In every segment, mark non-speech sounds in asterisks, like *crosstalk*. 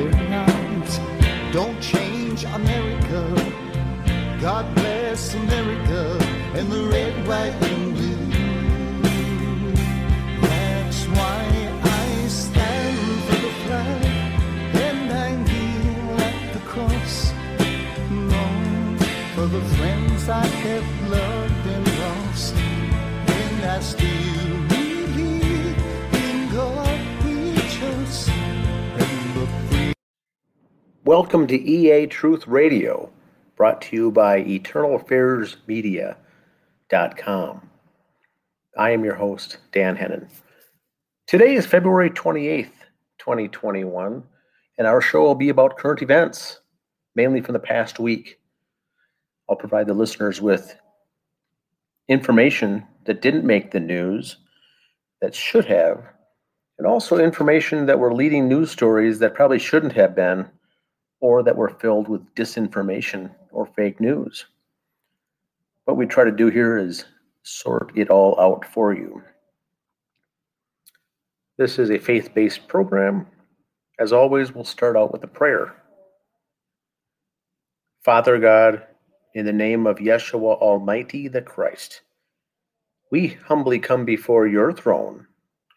Vietnams don't change America. God bless America and the red, white, and blue. That's why I stand for the flag and I kneel at the cross. Lord, for the friends I have Welcome to EA Truth Radio, brought to you by EternalAffairsMedia.com. I am your host, Dan Hennon. Today is February 28th, 2021, and our show will be about current events, mainly from the past week. I'll provide the listeners with information that didn't make the news, that should have, and also information that were leading news stories that probably shouldn't have been or that were filled with disinformation or fake news. What we try to do here is sort it all out for you. This is a faith based program. As always, we'll start out with a prayer. Father God, in the name of Yeshua Almighty the Christ, we humbly come before your throne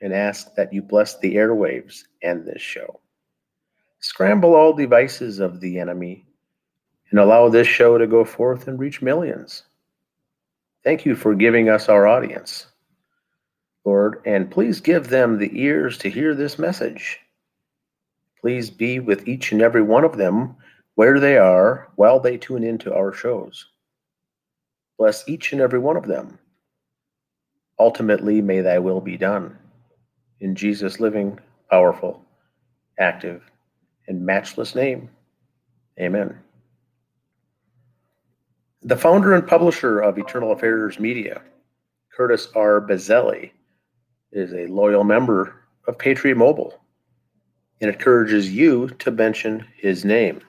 and ask that you bless the airwaves and this show. Scramble all devices of the enemy and allow this show to go forth and reach millions. Thank you for giving us our audience, Lord, and please give them the ears to hear this message. Please be with each and every one of them where they are while they tune into our shows. Bless each and every one of them. Ultimately, may thy will be done. In Jesus' living, powerful, active, and matchless name. Amen. The founder and publisher of Eternal Affairs Media, Curtis R. Bizzelli, is a loyal member of Patriot Mobile and encourages you to mention his name.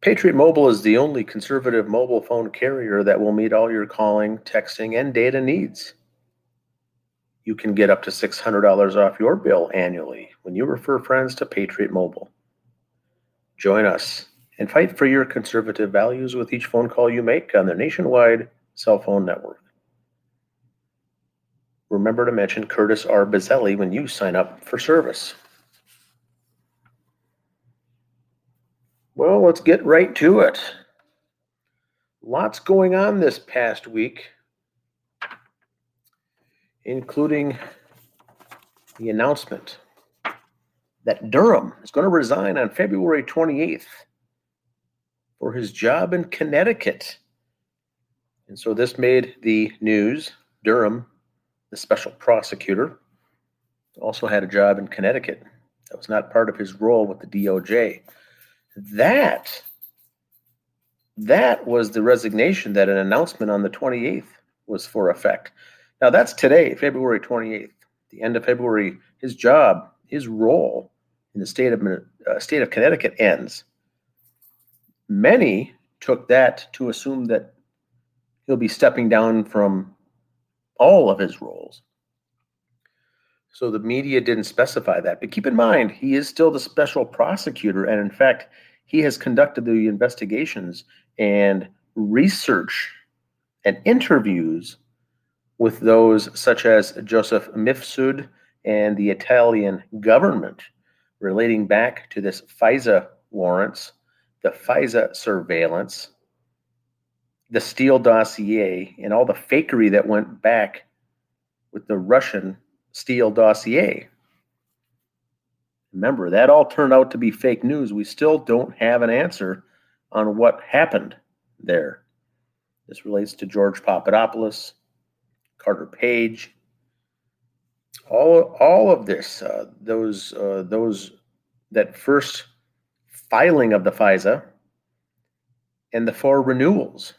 Patriot Mobile is the only conservative mobile phone carrier that will meet all your calling, texting, and data needs. You can get up to $600 off your bill annually when you refer friends to Patriot Mobile. Join us and fight for your conservative values with each phone call you make on their nationwide cell phone network. Remember to mention Curtis R. Bizzelli when you sign up for service. Well, let's get right to it. Lots going on this past week, including the announcement that Durham is going to resign on February 28th for his job in Connecticut. And so this made the news. Durham, the special prosecutor, also had a job in Connecticut. That was not part of his role with the DOJ. That that was the resignation that an announcement on the 28th was for effect. Now that's today, February 28th, the end of February. His job, his role in the state of uh, state of Connecticut ends. Many took that to assume that he'll be stepping down from all of his roles. So the media didn't specify that. But keep in mind, he is still the special prosecutor. And in fact, he has conducted the investigations and research and interviews with those such as Joseph Mifsud and the Italian government relating back to this FISA warrants, the FISA surveillance, the Steele dossier, and all the fakery that went back with the Russian Steele dossier. Remember, that all turned out to be fake news. We still don't have an answer on what happened there. This relates to George Papadopoulos, Carter Page, all all of this, uh, those uh, those that first filing of the FISA and the four renewals.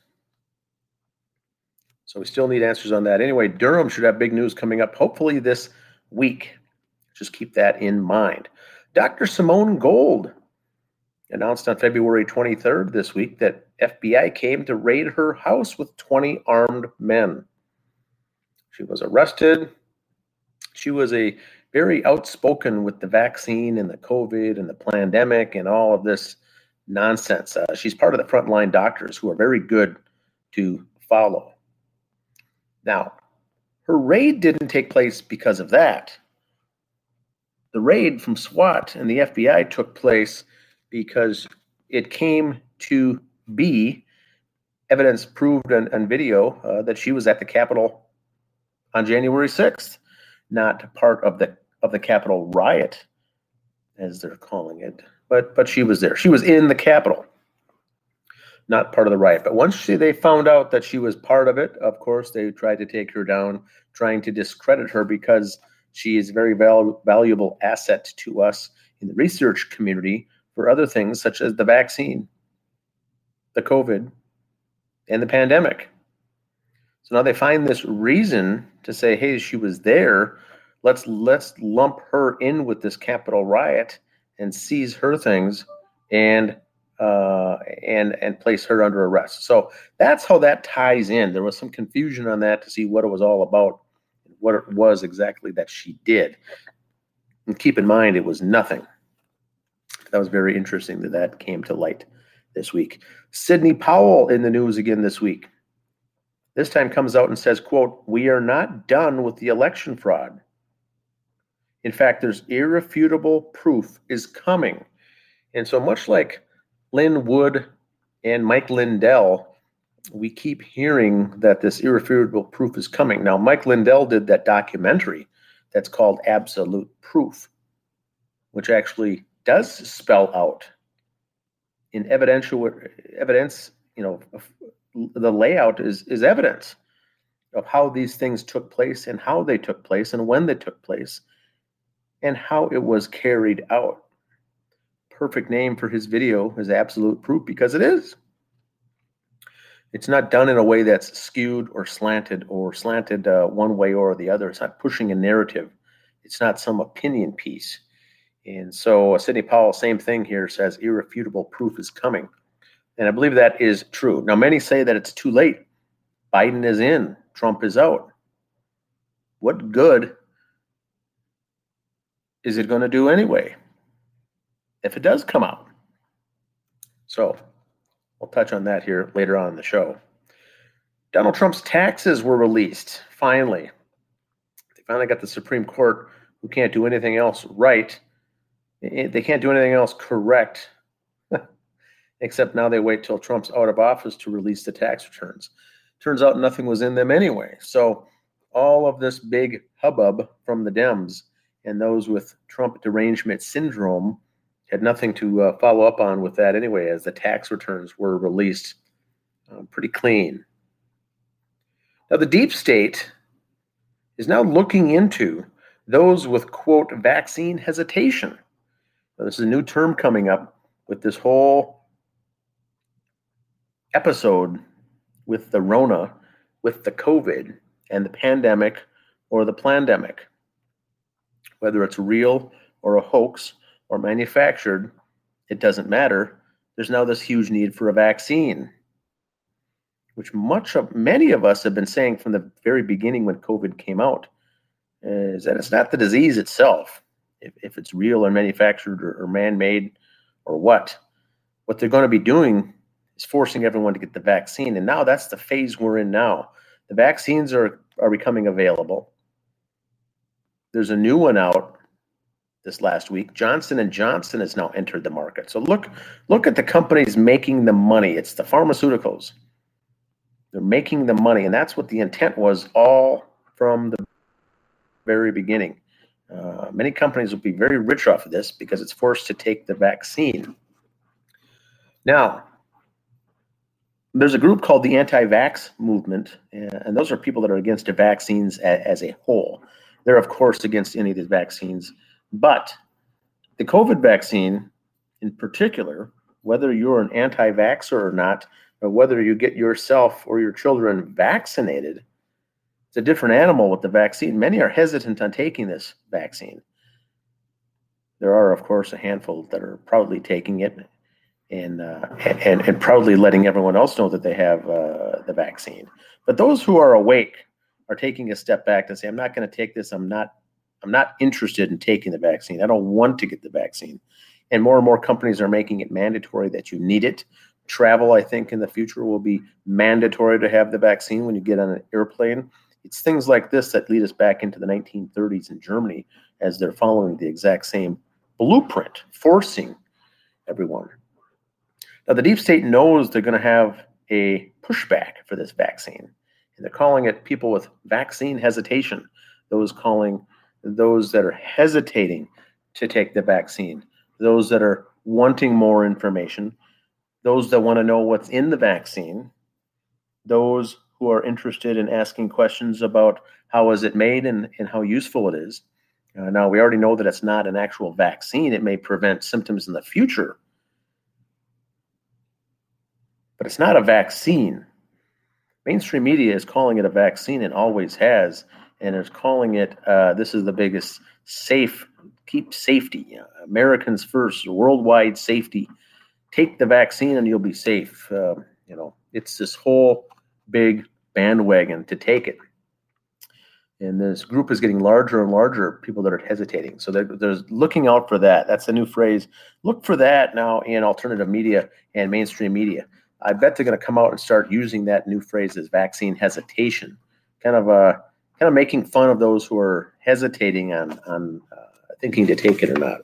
So we still need answers on that. Anyway, Durham should have big news coming up, hopefully this week. Just keep that in mind. Dr. Simone Gold announced on February 23rd this week that FBI came to raid her house with 20 armed men. She was arrested. She was a very outspoken with the vaccine and the COVID and the pandemic and all of this nonsense. Uh, she's part of the frontline doctors who are very good to follow. Now, her raid didn't take place because of that. The raid from SWAT and the FBI took place because it came to be evidence proved on, video uh, that she was at the Capitol on January 6th, not part of the of the Capitol riot, as they're calling it. But but she was there. She was in the Capitol, not part of the riot. But once she, they found out that she was part of it, of course, they tried to take her down, trying to discredit her because she is a very val- valuable asset to us in the research community for other things such as the vaccine, the COVID, and the pandemic. So now they find this reason to say, hey, she was there. Let's let's lump her in with this capital riot and seize her things and uh, and and place her under arrest. So that's how that ties in. There was some confusion on that to see what it was all about, what it was exactly that she did. And keep in mind, it was nothing. That was very interesting that that came to light this week. Sidney Powell in the news again this week. This time comes out and says, quote, we are not done with the election fraud. In fact, there's irrefutable proof is coming. And so much like Lin Wood and Mike Lindell, we keep hearing that this irrefutable proof is coming. Now, Mike Lindell did that documentary that's called Absolute Proof, which actually does spell out in evidential evidence, you know, the layout is is evidence of how these things took place and how they took place and when they took place and how it was carried out. Perfect name for his video is absolute proof because it is. It's not done in a way that's skewed or slanted or slanted uh, one way or the other. It's not pushing a narrative. It's not some opinion piece. And so uh, Sidney Powell, same thing here, says irrefutable proof is coming. And I believe that is true. Now, many say that it's too late. Biden is in, Trump is out. What good is it going to do anyway if it does come out? So we'll touch on that here later on in the show. Donald Trump's taxes were released finally. They finally got the Supreme Court, who can't do anything else right. They can't do anything else correct except now they wait till Trump's out of office to release the tax returns. Turns out nothing was in them anyway. So all of this big hubbub from the Dems and those with Trump derangement syndrome had nothing to uh, follow up on with that anyway, as the tax returns were released uh, pretty clean. Now, the deep state is now looking into those with, quote, vaccine hesitation. Now, this is a new term coming up with this whole episode with the Rona, with the COVID and the pandemic or the pandemic, whether it's real or a hoax or manufactured, it doesn't matter. There's now this huge need for a vaccine, which much of many of us have been saying from the very beginning when COVID came out, is that it's not the disease itself, if, if it's real or manufactured or, or man-made or what. What they're going to be doing is forcing everyone to get the vaccine. And now that's the phase we're in now. The vaccines are, are becoming available. There's a new one out this last week. Johnson and Johnson has now entered the market. So look look at the companies making the money. It's the pharmaceuticals. They're making the money, and that's what the intent was all from the very beginning. Uh, many companies will be very rich off of this because it's forced to take the vaccine. Now, there's a group called the anti-vax movement, and those are people that are against vaccines as, a whole. They're of course against any of these vaccines, but the COVID vaccine, in particular, whether you're an anti-vaxxer or not, or whether you get yourself or your children vaccinated, it's a different animal with the vaccine. Many are hesitant on taking this vaccine. There are, of course, a handful that are proudly taking it and, uh, and, and proudly letting everyone else know that they have uh, the vaccine. But those who are awake are taking a step back to say, I'm not going to take this. I'm not, I'm not interested in taking the vaccine. I don't want to get the vaccine. And more and more companies are making it mandatory that you need it. Travel, I think, in the future will be mandatory to have the vaccine when you get on an airplane. It's things like this that lead us back into the 1930s in Germany as they're following the exact same blueprint, forcing everyone. Now, the deep state knows they're going to have a pushback for this vaccine, and they're calling it people with vaccine hesitation, those calling those that are hesitating to take the vaccine, those that are wanting more information, those that want to know what's in the vaccine, those who are interested in asking questions about how is it made and, and how useful it is. Uh, now, we already know that it's not an actual vaccine. It may prevent symptoms in the future, but it's not a vaccine. Mainstream media is calling it a vaccine and always has, and is calling it uh, this is the biggest safe, keep safety, Americans first, worldwide safety. Take the vaccine and you'll be safe. Uh, you know, it's this whole big bandwagon to take it. And this group is getting larger and larger, people that are hesitating. So they're looking out for that. That's the new phrase. Look for that now in alternative media and mainstream media. I bet they're going to come out and start using that new phrase as vaccine hesitation, kind of uh, kind of making fun of those who are hesitating on on uh, thinking to take it or not.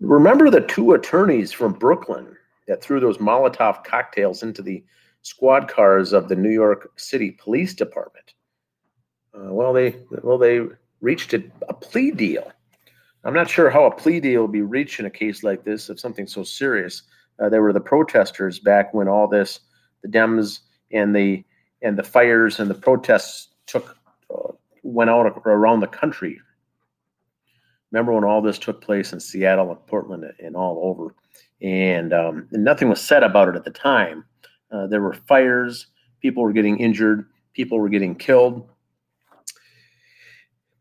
Remember the two attorneys from Brooklyn that threw those Molotov cocktails into the squad cars of the New York City Police Department. Uh, well, they well they reached a, a, plea deal. I'm not sure how a plea deal will be reached in a case like this of something so serious. Uh, there were the protesters back when all this, the Dems and the and the fires and the protests took uh, went out around the country. Remember when all this took place in Seattle and Portland and all over, and, um, and nothing was said about it at the time. Uh, there were fires, people were getting injured, people were getting killed.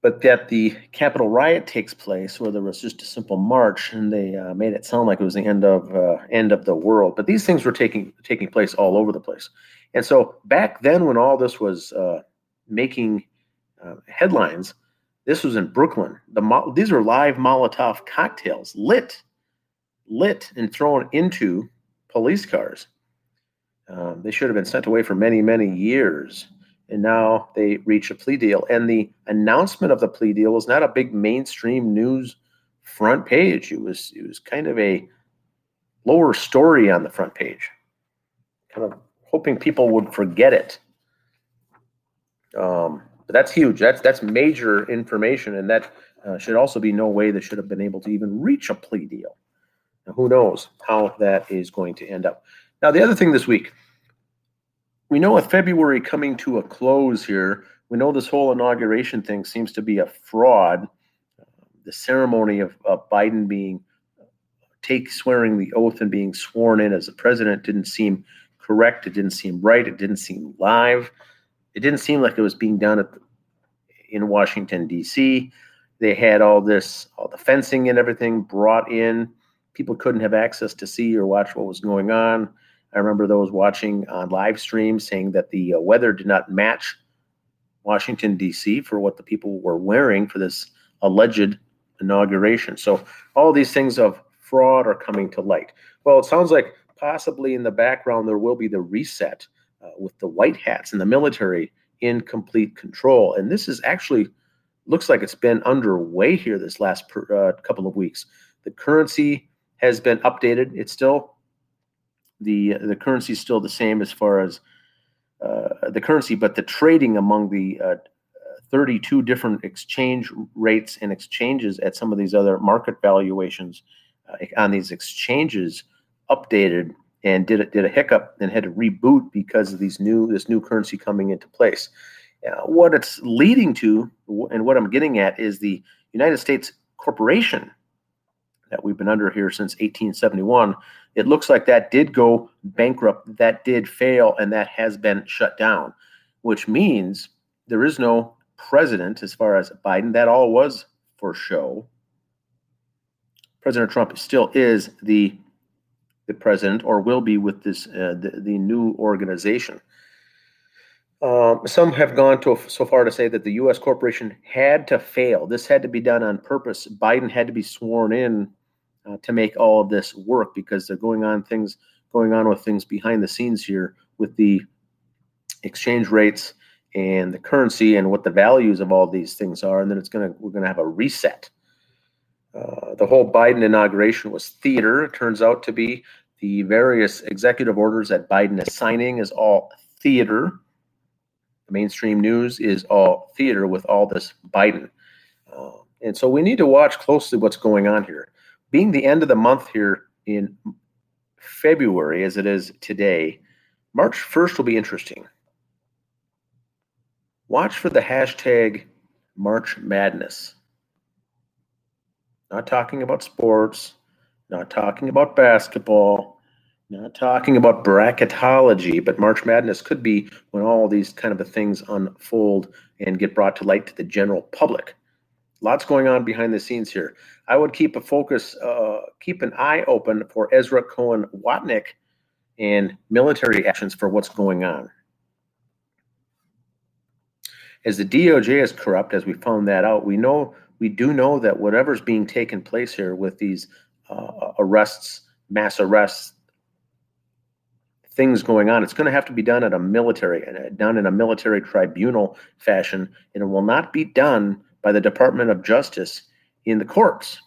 But that the Capitol riot takes place, where there was just a simple march, and they uh, made it sound like it was the end of uh, end of the world. But these things were taking taking place all over the place, and so back then, when all this was uh, making uh, headlines, this was in Brooklyn. The these are live Molotov cocktails, lit, lit, and thrown into police cars. Um, they should have been sent away for many, many years. And now they reach a plea deal. And the announcement of the plea deal was not a big mainstream news front page. It was it was kind of a lower story on the front page, kind of hoping people would forget it. Um, but that's huge. That's that's major information, and that uh, should also be no way they should have been able to even reach a plea deal. Now, who knows how that is going to end up? Now, the other thing this week, we know with February coming to a close here, we know this whole inauguration thing seems to be a fraud. The ceremony of, of Biden being take swearing the oath and being sworn in as the president didn't seem correct. It didn't seem right. It didn't seem live. It didn't seem like it was being done at the, in Washington D.C. They had all this, all the fencing and everything brought in. People couldn't have access to see or watch what was going on. I remember those watching on live stream saying that the uh, weather did not match Washington, D.C. for what the people were wearing for this alleged inauguration. So all these things of fraud are coming to light. Well, it sounds like possibly in the background there will be the reset uh, with the white hats and the military in complete control. And this is actually looks like it's been underway here this last per, uh, couple of weeks. The currency has been updated. It's still the the currency is still the same as far as uh, the currency, but the trading among the uh, 32 different exchange rates and exchanges at some of these other market valuations uh, on these exchanges updated and did a, did a hiccup and had to reboot because of these new this new currency coming into place. Uh, what it's leading to, and what I'm getting at, is the United States corporation that we've been under here since 1871. It looks like that did go bankrupt, that did fail, and that has been shut down, which means there is no president as far as Biden. That all was for show. President Trump still is the the president, or will be with this uh, the, the new organization. Um, some have gone to so far to say that the U.S. corporation had to fail. This had to be done on purpose. Biden had to be sworn in uh, to make all of this work because they're going on things going on with things behind the scenes here with the exchange rates and the currency and what the values of all these things are, and then it's gonna we're gonna have a reset. Uh, the whole Biden inauguration was theater. It turns out to be the various executive orders that Biden is signing is all theater. The mainstream news is all theater with all this Biden. Uh, and so we need to watch closely what's going on here. Being the end of the month here in February, as it is today, March 1st will be interesting. Watch for the hashtag March Madness. Not talking about sports, not talking about basketball, not talking about bracketology, but March Madness could be when all these kind of things unfold and get brought to light to the general public. Lots going on behind the scenes here. I would keep a focus, uh, keep an eye open for Ezra Cohen Watnick and military actions for what's going on. As the DOJ is corrupt, as we found that out, we know we do know that whatever's being taken place here with these uh, arrests, mass arrests, things going on, it's going to have to be done at a military uh, done in a military tribunal fashion, and it will not be done by the Department of Justice in the courts.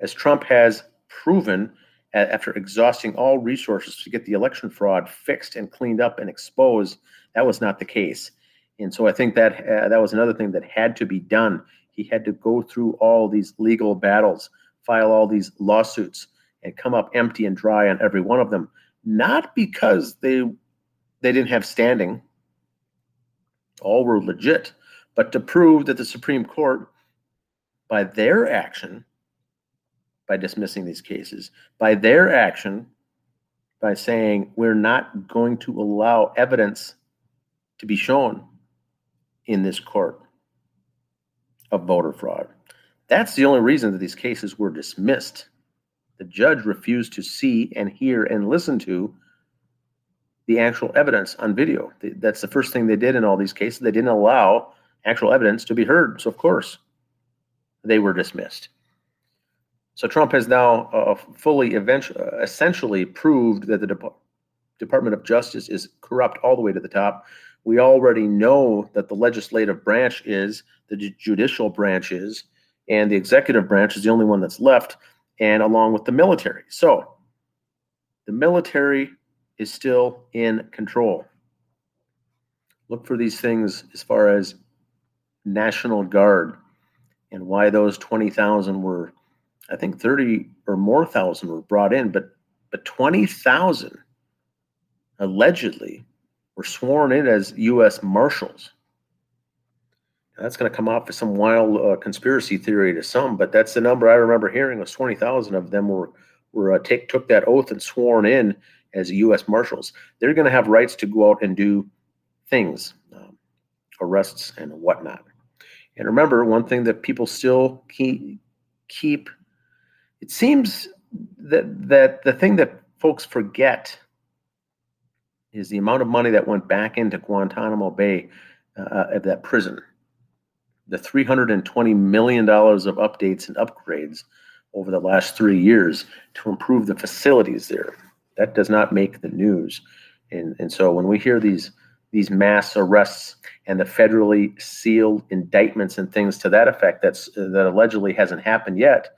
As Trump has proven after exhausting all resources to get the election fraud fixed and cleaned up and exposed, that was not the case. And so I think that uh, that was another thing that had to be done. He had to go through all these legal battles, file all these lawsuits, and come up empty and dry on every one of them. Not because they they didn't have standing, all were legit, but to prove that the Supreme Court, by their action, by dismissing these cases, by their action, by saying we're not going to allow evidence to be shown in this court of voter fraud. That's the only reason that these cases were dismissed. The judge refused to see and hear and listen to the actual evidence on video. That's the first thing they did in all these cases. They didn't allow actual evidence to be heard. So, of course, they were dismissed. So, Trump has now uh, fully, uh, essentially proved that the Dep- Department of Justice is corrupt all the way to the top. We already know that the legislative branch is, the judicial branch is, and the executive branch is the only one that's left, and along with the military. So, the military is still in control. Look for these things as far as National Guard and why those 20,000 were, I think 30 or more thousand were brought in, but but 20,000 allegedly were sworn in as U.S. Marshals. Now, that's going to come off as some wild uh, conspiracy theory to some, but that's the number I remember hearing was 20,000 of them were were uh, take took that oath and sworn in as U.S. Marshals. They're going to have rights to go out and do things, um, arrests and whatnot. And remember, one thing that people still keep, keep it seems that that the thing that folks forget is the amount of money that went back into Guantanamo Bay uh, of that prison. The $320 million of updates and upgrades over the last three years to improve the facilities there. That does not make the news. And, and so when we hear these these mass arrests and the federally sealed indictments and things to that effect that's that allegedly hasn't happened yet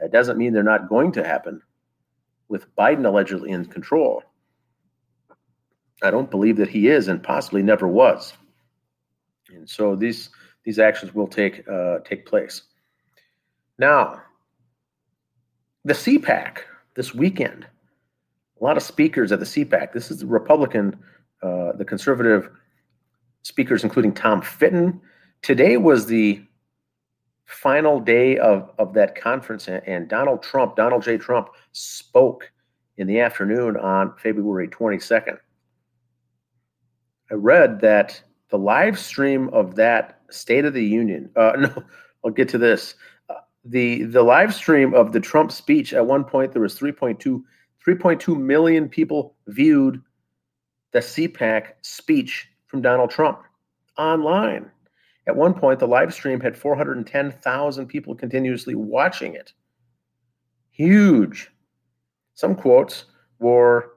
it doesn't mean they're not going to happen with biden allegedly in control. I don't believe that he is and possibly never was. And so these these actions will take uh, take place. Now the CPAC this weekend a lot of speakers at the CPAC this is the republican uh, the conservative speakers, including Tom Fitton. Today was the final day of, of that conference, and Donald Trump, Donald J. Trump, spoke in the afternoon on February 22nd. I read that the live stream of that State of the Union, uh, *laughs* no, I'll get to this. Uh, the the live stream of the Trump speech at one point there was 3.2 3.2 million people viewed the CPAC speech from Donald Trump online. At one point, the live stream had 410,000 people continuously watching it. Huge. Some quotes were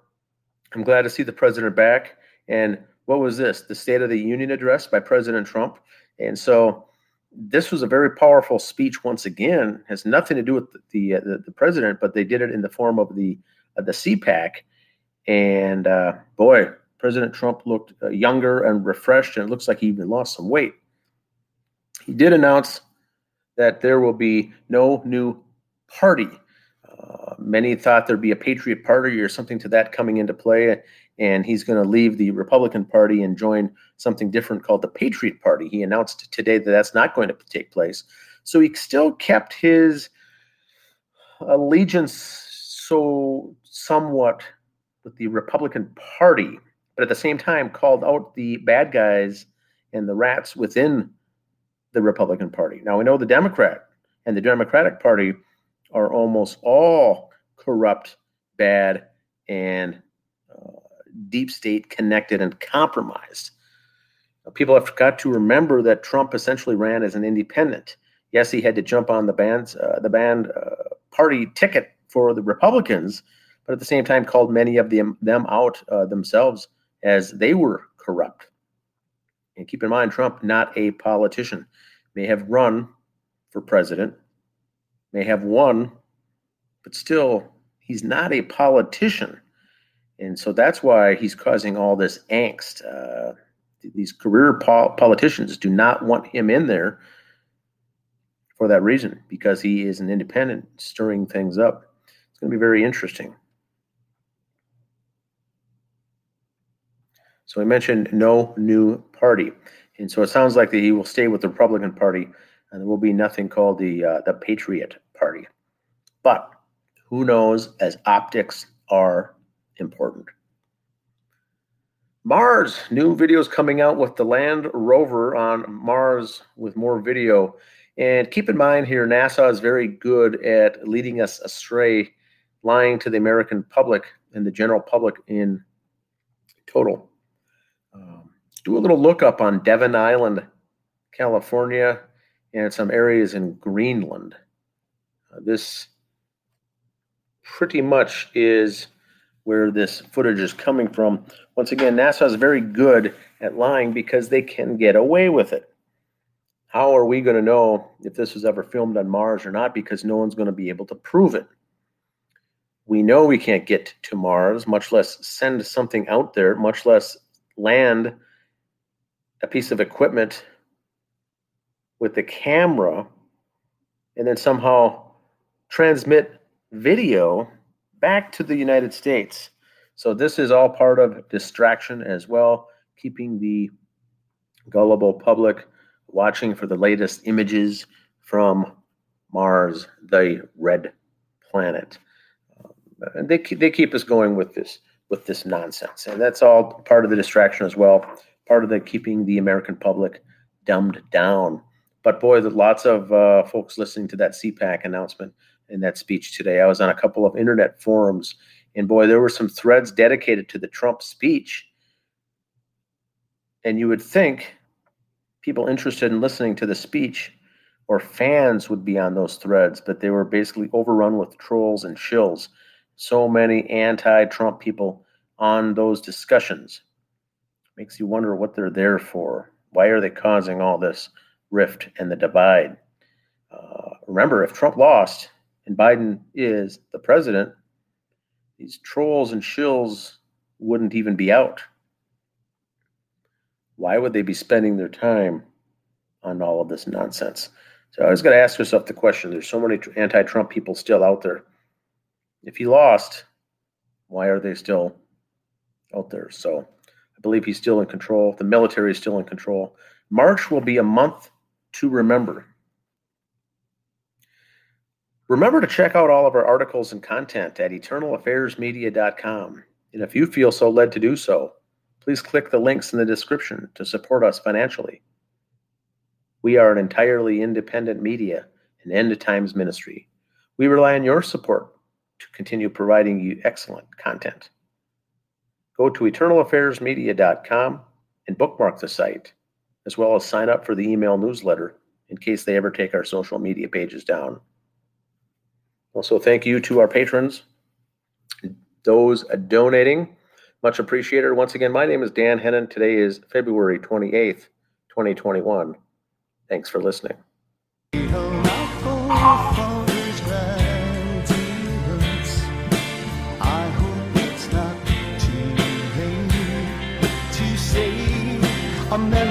I'm glad to see the president back. And what was this? The State of the Union address by President Trump. And so this was a very powerful speech once again. It Has nothing to do with the the, the president, but they did it in the form of the uh, the CPAC. And uh, boy, President Trump looked uh, younger and refreshed, and it looks like he even lost some weight. He did announce that there will be no new party. Uh, many thought there'd be a Patriot Party or something to that coming into play, and he's going to leave the Republican Party and join something different called the Patriot Party. He announced today that that's not going to take place. So he still kept his allegiance so somewhat with the Republican Party, but at the same time called out the bad guys and the rats within the Republican Party. Now we know the Democrat and the Democratic Party are almost all corrupt, bad, and uh, deep state connected and compromised. people have got to remember that Trump essentially ran as an independent. Yes, he had to jump on the band's uh, the band uh, party ticket for the Republicans, but at the same time called many of them them out uh, themselves as they were corrupt. And keep in mind, Trump, not a politician, may have run for president, may have won, but still, he's not a politician. And so that's why he's causing all this angst. Uh, these career pol- politicians do not want him in there for that reason, because he is an independent, stirring things up. It's going to be very interesting. So he mentioned no new party, and so it sounds like that he will stay with the Republican Party, and there will be nothing called the uh, the Patriot Party. But who knows? As optics are important. Mars, new videos coming out with the Land Rover on Mars with more video. And keep in mind here, NASA is very good at leading us astray, lying to the American public and the general public in total do a little lookup on Devon Island, California, and some areas in Greenland. Uh, this pretty much is where this footage is coming from. Once again, NASA is very good at lying because they can get away with it. How are we going to know if this was ever filmed on Mars or not? Because no one's going to be able to prove it. We know we can't get to Mars, much less send something out there, much less land a piece of equipment with the camera and then somehow transmit video back to the United States. So this is all part of distraction as well, keeping the gullible public watching for the latest images from Mars, the red planet. And they they keep us going with this with this nonsense, and that's all part of the distraction as well part of the keeping the American public dumbed down. But boy, there's lots of uh, folks listening to that CPAC announcement in that speech today. I was on a couple of internet forums, and boy, there were some threads dedicated to the Trump speech. And you would think people interested in listening to the speech or fans would be on those threads, but they were basically overrun with trolls and shills. So many anti Trump people on those discussions makes you wonder what they're there for. Why are they causing all this rift and the divide? Uh, remember, if Trump lost and Biden is the president, these trolls and shills wouldn't even be out. Why would they be spending their time on all of this nonsense? So I was going to ask yourself the question there's so many anti Trump people still out there. If he lost, why are they still out there? So I believe he's still in control. The military is still in control. March will be a month to remember. Remember to check out all of our articles and content at eternalaffairsmedia.com. And if you feel so led to do so, please click the links in the description to support us financially. We are an entirely independent media and end times ministry. We rely on your support to continue providing you excellent content. Go to eternalaffairsmedia.com and bookmark the site, as well as sign up for the email newsletter in case they ever take our social media pages down. Also, thank you to our patrons, those donating. Much appreciated. Once again, my name is Dan Hennon. Today is February 28th, 2021. Thanks for listening. America.